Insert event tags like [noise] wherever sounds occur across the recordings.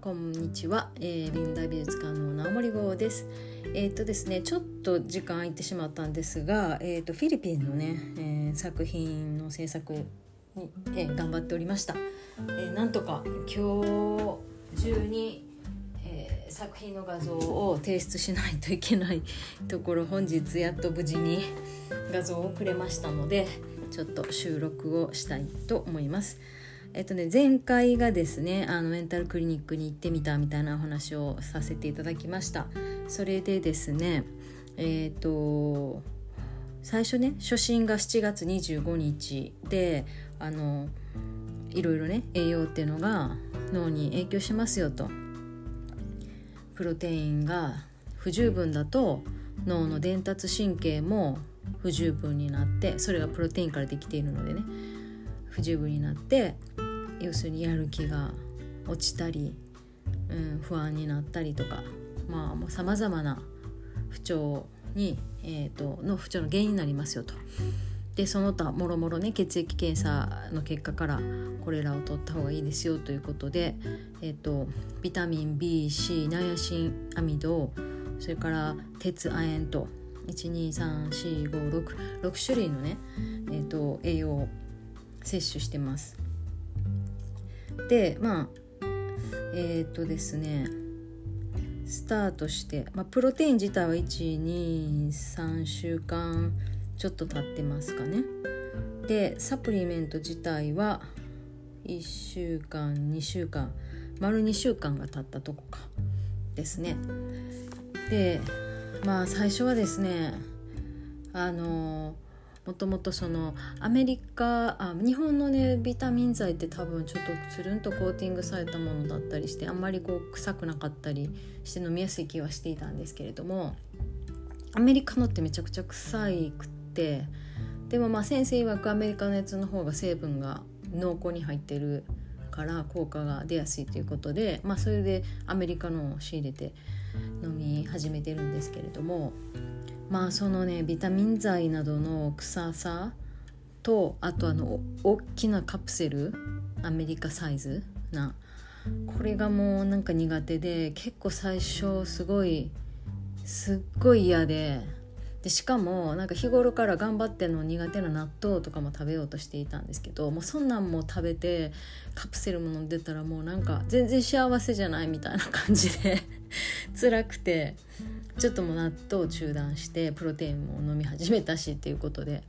こんにちは、えー、現代美術館の直森号です。えっ、とですねちょっと時間空いてしまったんですが、えーと、フィリピンのね、えー、作品の制作に、えー、頑張っておりました、えなんとか今日中に、え作品の画像を提出しないといけない [laughs] ところ本日やっと無事に画像をくれましたのでちょっと収録をしたいと思います。えっとね、前回がですねあのメンタルクリニックに行ってみたみたいなお話をさせていただきました。それでですねえっ、と最初ね初診が7月25日であのいろいろね栄養っていうのが脳に影響しますよと。プロテインが不十分だと脳の伝達神経も不十分になってそれがプロテインからできているのでね不十分になって要するにやる気が落ちたり、うん、不安になったりとかまあもうさまざまな不調に、えーと、の不調の原因になりますよと。でその他もろもろね血液検査の結果からこれらを取った方がいいですよということで、えーと、ビタミン BC ナイアシンアミドそれから鉄亜鉛と1234566種類のね、えーと栄養を摂取してます。でまあえっ、ー、とですねスタートして、まあ、プロテイン自体は123週間ちょっと経ってますかね。でサプリメント自体は1週間2週間丸2週間が経ったとこか。ですね。でまあ最初はですねあのーもともとそのアメリカあ日本のねビタミン剤って多分ちょっとつるんとコーティングされたものだったりしてあんまりこう臭くなかったりして飲みやすい気はしていたんですけれどもアメリカのってめちゃくちゃ臭いくってでもまあ先生曰くアメリカのやつの方が成分が濃厚に入ってるから効果が出やすいということで、まあ、それでアメリカのを仕入れて飲み始めてるんですけれどもまあそのねビタミン剤などの臭さとあとあの大きなカプセルアメリカサイズなこれがもうなんか苦手で結構最初すごいすっごい嫌ででしかもなんか日頃から頑張っての苦手な納豆とかも食べようとしていたんですけどもうそんなんも食べてカプセルも飲んでたらもうなんか全然幸せじゃないみたいな感じで [laughs] 辛くてちょっともう納豆中断してプロテインも飲み始めたしっていうことで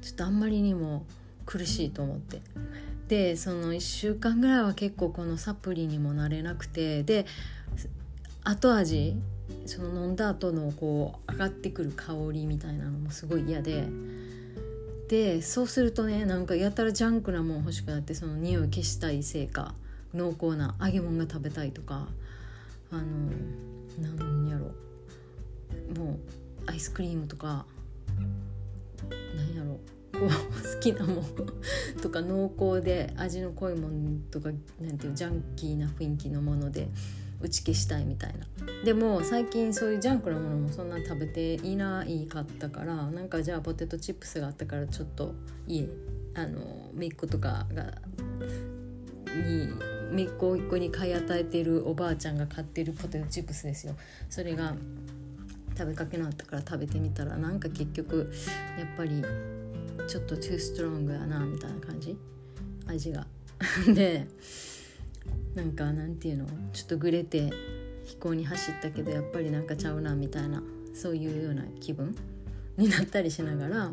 ちょっとあんまりにも苦しいと思って。でその1週間ぐらいは結構このサプリにもなれなくてで後味その飲んだ後のこう上がってくる香りみたいなのもすごい嫌ででそうするとねなんかやたらジャンクなもん欲しくなってその匂い消したいせいか濃厚な揚げ物が食べたいとかあのなんやろ。もうアイスクリームとかなんやろ。こう好きなもんとか濃厚で味の濃いもんとかなんていうジャンキーな雰囲気のもので打ち消したいみたいな。でも最近そういうジャンクなものもそんな食べていないかったからなんかじゃあポテトチップスがあったからちょっと家あの姪っ子とかがに姪っ子一個に買い与えてるおばあちゃんが買ってるポテトチップスですよ。それが食べかけなかったから食べてみたらなんか結局やっぱりちょっとトゥーストロングやなみたいな感じ？味が。[laughs] でなんかなんていうの？ちょっとグレて飛行に走ったけどやっぱりなんかちゃうなみたいな。そういうような気分になったりしながら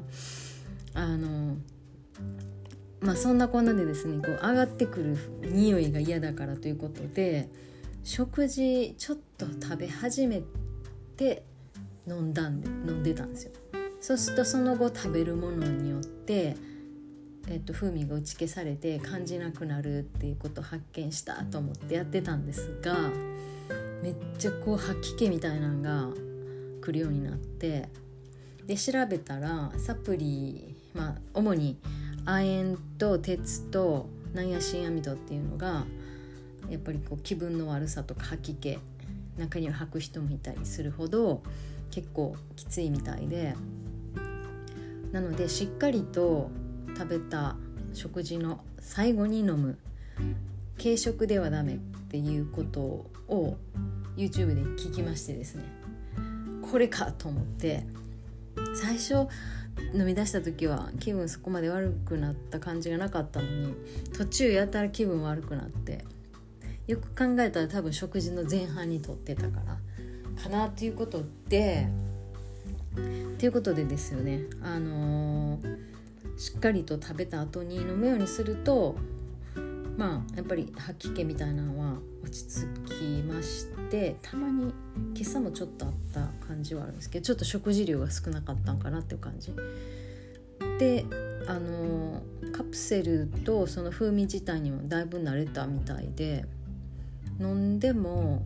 あのまあそんなこんなでですねこう上がってくる匂いが嫌だからということで食事ちょっと食べ始めて飲んだんで飲んでたんですよ。そうするとその後食べるものによってえっと、風味が打ち消されて感じなくなるっていうことを発見したと思ってやってたんですがめっちゃこう吐き気みたいなのが来るようになってで調べたらサプリまあ主に亜鉛と鉄とナイアシンアミドっていうのがやっぱりこう気分の悪さとか吐き気中には吐く人もいたりするほど結構きついみたいでなのでしっかりと食べた食事の最後に飲む。軽食ではダメっていうことを YouTube で聞きましてですね。これかと思って。最初飲み出した時は気分そこまで悪くなった感じがなかったのに途中やたら気分悪くなってよく考えたら多分食事の前半にとってたからかなということでということでですよね。あのー、しっかりと食べた後に飲むようにするとまあやっぱり吐き気みたいなのは落ち着きましてたまに今朝もちょっとあった感じはあるんですけどちょっと食事量が少なかったんかなっていう感じ。であのカプセルとその風味自体にもだいぶ慣れたみたいで飲んでも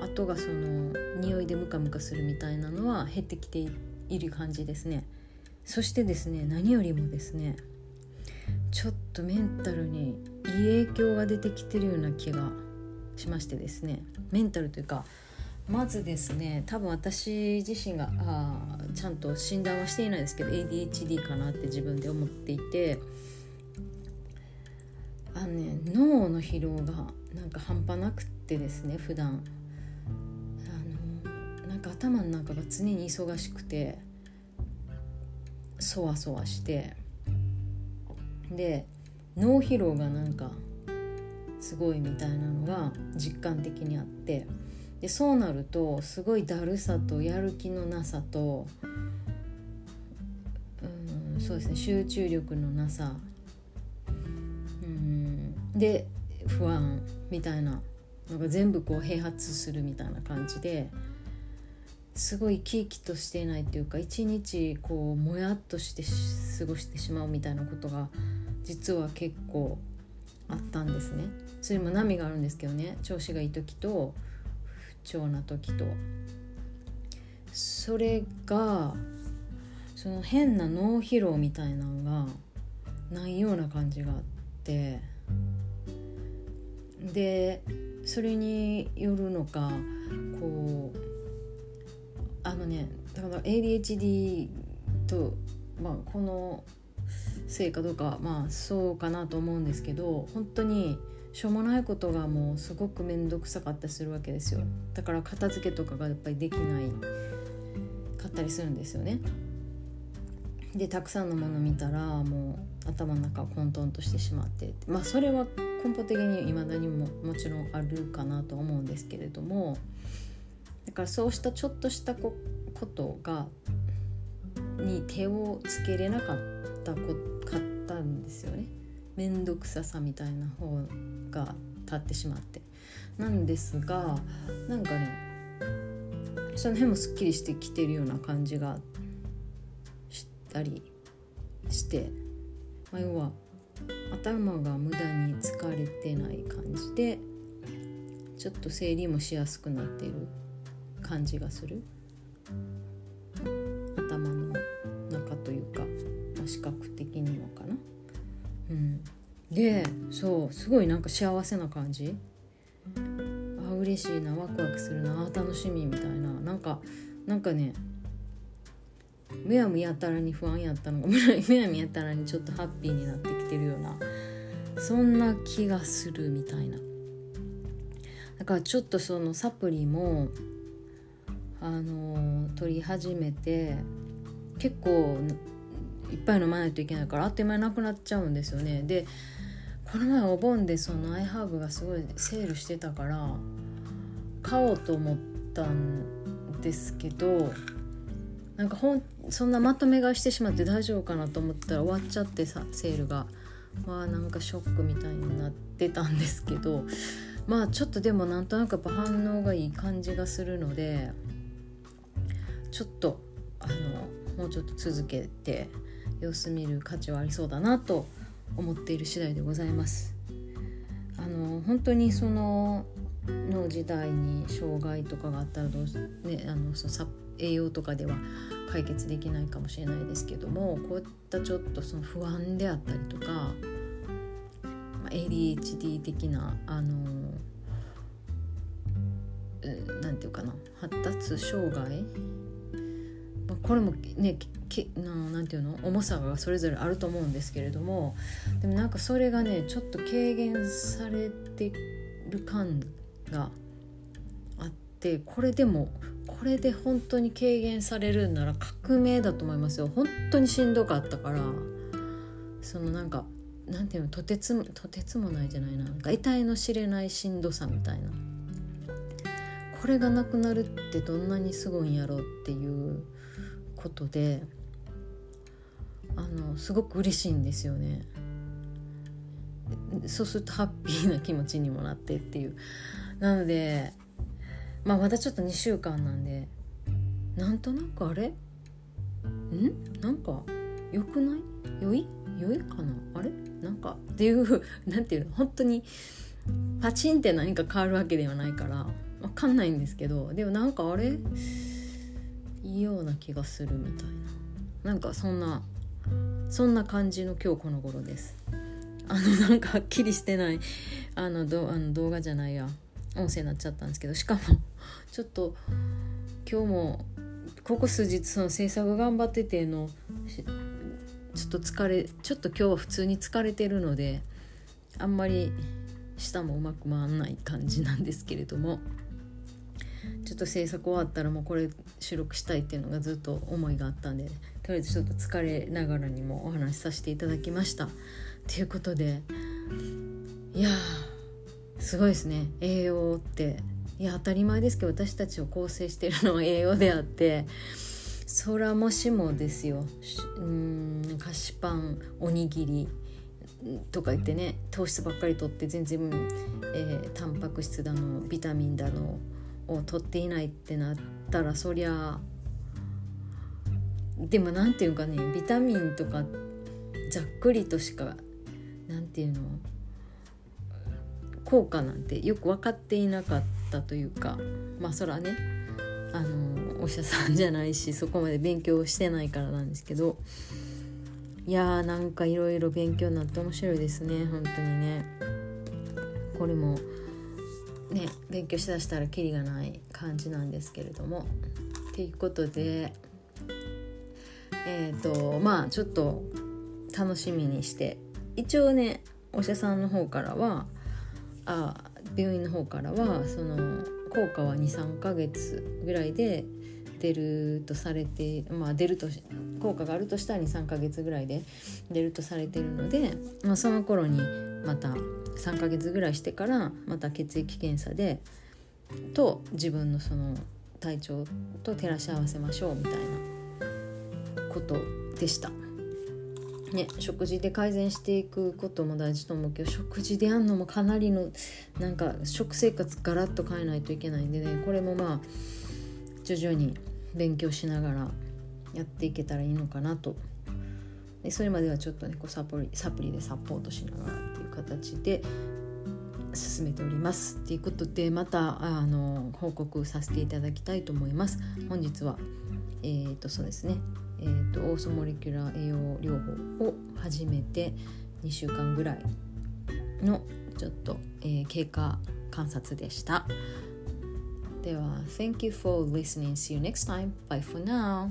後がその匂いでムカムカするみたいなのは減ってきている感じですね。そしてですね何よりもですねちょっとメンタルにいい影響が出てきてるような気がしましてですね。メンタルというかまずですね多分私自身があちゃんと診断はしていないですけど ADHD かなって自分で思っていてあのね脳の疲労がなんか半端なくってですね普段。あのなんか頭の中が常に忙しくてそわそわしてで脳疲労がなんかすごいみたいなのが実感的にあってでそうなるとすごいだるさとやる気のなさとうんそうですね集中力のなさうんで不安みたいなのが全部こう併発するみたいな感じですごい生き生きとしていないというか一日こうもやっとして過ごしてしまうみたいなことが実は結構あったんですね。それも波があるんですけどね。調子がいい時と不調な時と。それがその変な脳疲労みたいなのがないような感じがあって。でそれによるのかこうあのねだから ADHD と、まあ、このせいかどうかまあそうかなと思うんですけど本当にしょうもないことがもうすごく面倒くさかったりするわけですよ。だから片付けとかがやっぱりできないかったりするんですよね。でたくさんのもの見たらもう頭の中混沌としてしまってまあそれは根本的に未だにももちろんあるかなと思うんですけれどもだからそうしたちょっとしたことがに手をつけれなかったこかったんですよね。面倒くささみたいな方が立ってしまって。なんですがなんかねその辺もすっきりしてきてるような感じがしたりして、まあ、要は頭が無駄に疲れてない感じでちょっと整理もしやすくなってる感じがする。でそうすごいなんか幸せな感じ。あ嬉しいなワクワクするな楽しみみたいな。なんかなんかねむやみやたらに不安やったのが [laughs] むやみやたらにちょっとハッピーになってきてるようなそんな気がするみたいな。だからちょっとそのサプリもあの取り始めて結構いっぱい飲まないといけないからあっという間になくなっちゃうんですよね。でこの前お盆でそのアイハーブがすごいセールしてたから買おうと思ったんですけどなんかほんそんなまとめ買いしてしまって大丈夫かなと思ったら終わっちゃってさセールが。わあなんかショックみたいになってたんですけどまあちょっとでもなんとなくやっぱ反応がいい感じがするのでちょっとあのもうちょっと続けて様子見る価値はありそうだなと思っている次第でございます。あの本当にそのの時代に障害とかがあったらどう、ね、あのそ栄養とかでは解決できないかもしれないですけどもこういったちょっとその不安であったりとか、ま、ADHD 的なあの何て言うかな発達障害まあ、これもねきなんていうの？重さがそれぞれあると思うんですけれどもでもなんかそれがねちょっと軽減されてる感があってこれでもこれで本当に軽減されるんなら革命だと思いますよ。本当にしんどかったからそのなんかなんていうの？とてつとてつもないじゃないな。なんか得体の知れないしんどさみたいな。これがなくなるってどんなにすごいんやろうっていうことであのすごく嬉しいんですよね。そうするとハッピーな気持ちにもなってっていう。なのでまあまだちょっと2週間なんでなんとなくあれ？ん？なんか良くない？良い？良いかな？あれ？なんかっていう [laughs] なんていうの？本当にパチンって何か変わるわけではないから分かんないんですけどでもなんかあれ？いいような気がするみたいな。なんかそんなそんな感じの今日この頃です。あのなんかはっきりしてない。あのどあの動画じゃないや。音声になっちゃったんですけど。しかもちょっと今日もここ数日その制作頑張っててのちょっと疲れちょっと今日は普通に疲れてるのであんまり舌もうまく回んない感じなんですけれども。っと制作終わったらもうこれ収録したいっていうのがずっと思いがあったんでとりあえずちょっと疲れながらにもお話しさせていただきました。ということでいやすごいですね。栄養って。いや当たり前ですけど私たちを構成しているのは栄養であって空もしもですよ。うん菓子パンおにぎりとか言ってね糖質ばっかりとって全然、えー、タンパク質だのビタミンだのを取っていないってなったらそりゃでも何て言うかねビタミンとかざっくりとしか何て言うの効果なんてよく分かっていなかったというかまあそらねあのお医者さんじゃないしそこまで勉強してないからなんですけどいやーなんかいろいろ勉強になって面白いですね本当にね。これもね勉強しだしたらキリがない感じなんですけれども。ということでえっ、ー、とまあちょっと楽しみにして。一応ねお医者さんの方からはあ病院の方からはその効果は23ヶ月ぐらいで出るとされてまあ出ると効果があるとしたら23ヶ月ぐらいで出るとされてるので、まあ、その頃にまた3ヶ月ぐらいしてからまた血液検査でと自分のその体調と照らし合わせましょうみたいなことでした。ね、食事で改善していくことも大事と思うけど食事でやんのもかなりのなんか食生活ガラッと変えないといけないんでねこれもまあ徐々に勉強しながらやっていけたらいいのかなとでそれまではちょっとねこうサプリサプリでサポートしながらっ形で進めておりますということでまたあの報告させていただきたいと思います本日はえっ、ー、とそうですねえーと、オーソモレキュラー栄養療法を始めて2週間ぐらいのちょっと、えー、経過観察でした。では、Thank you for listening. See you next time. Bye for now.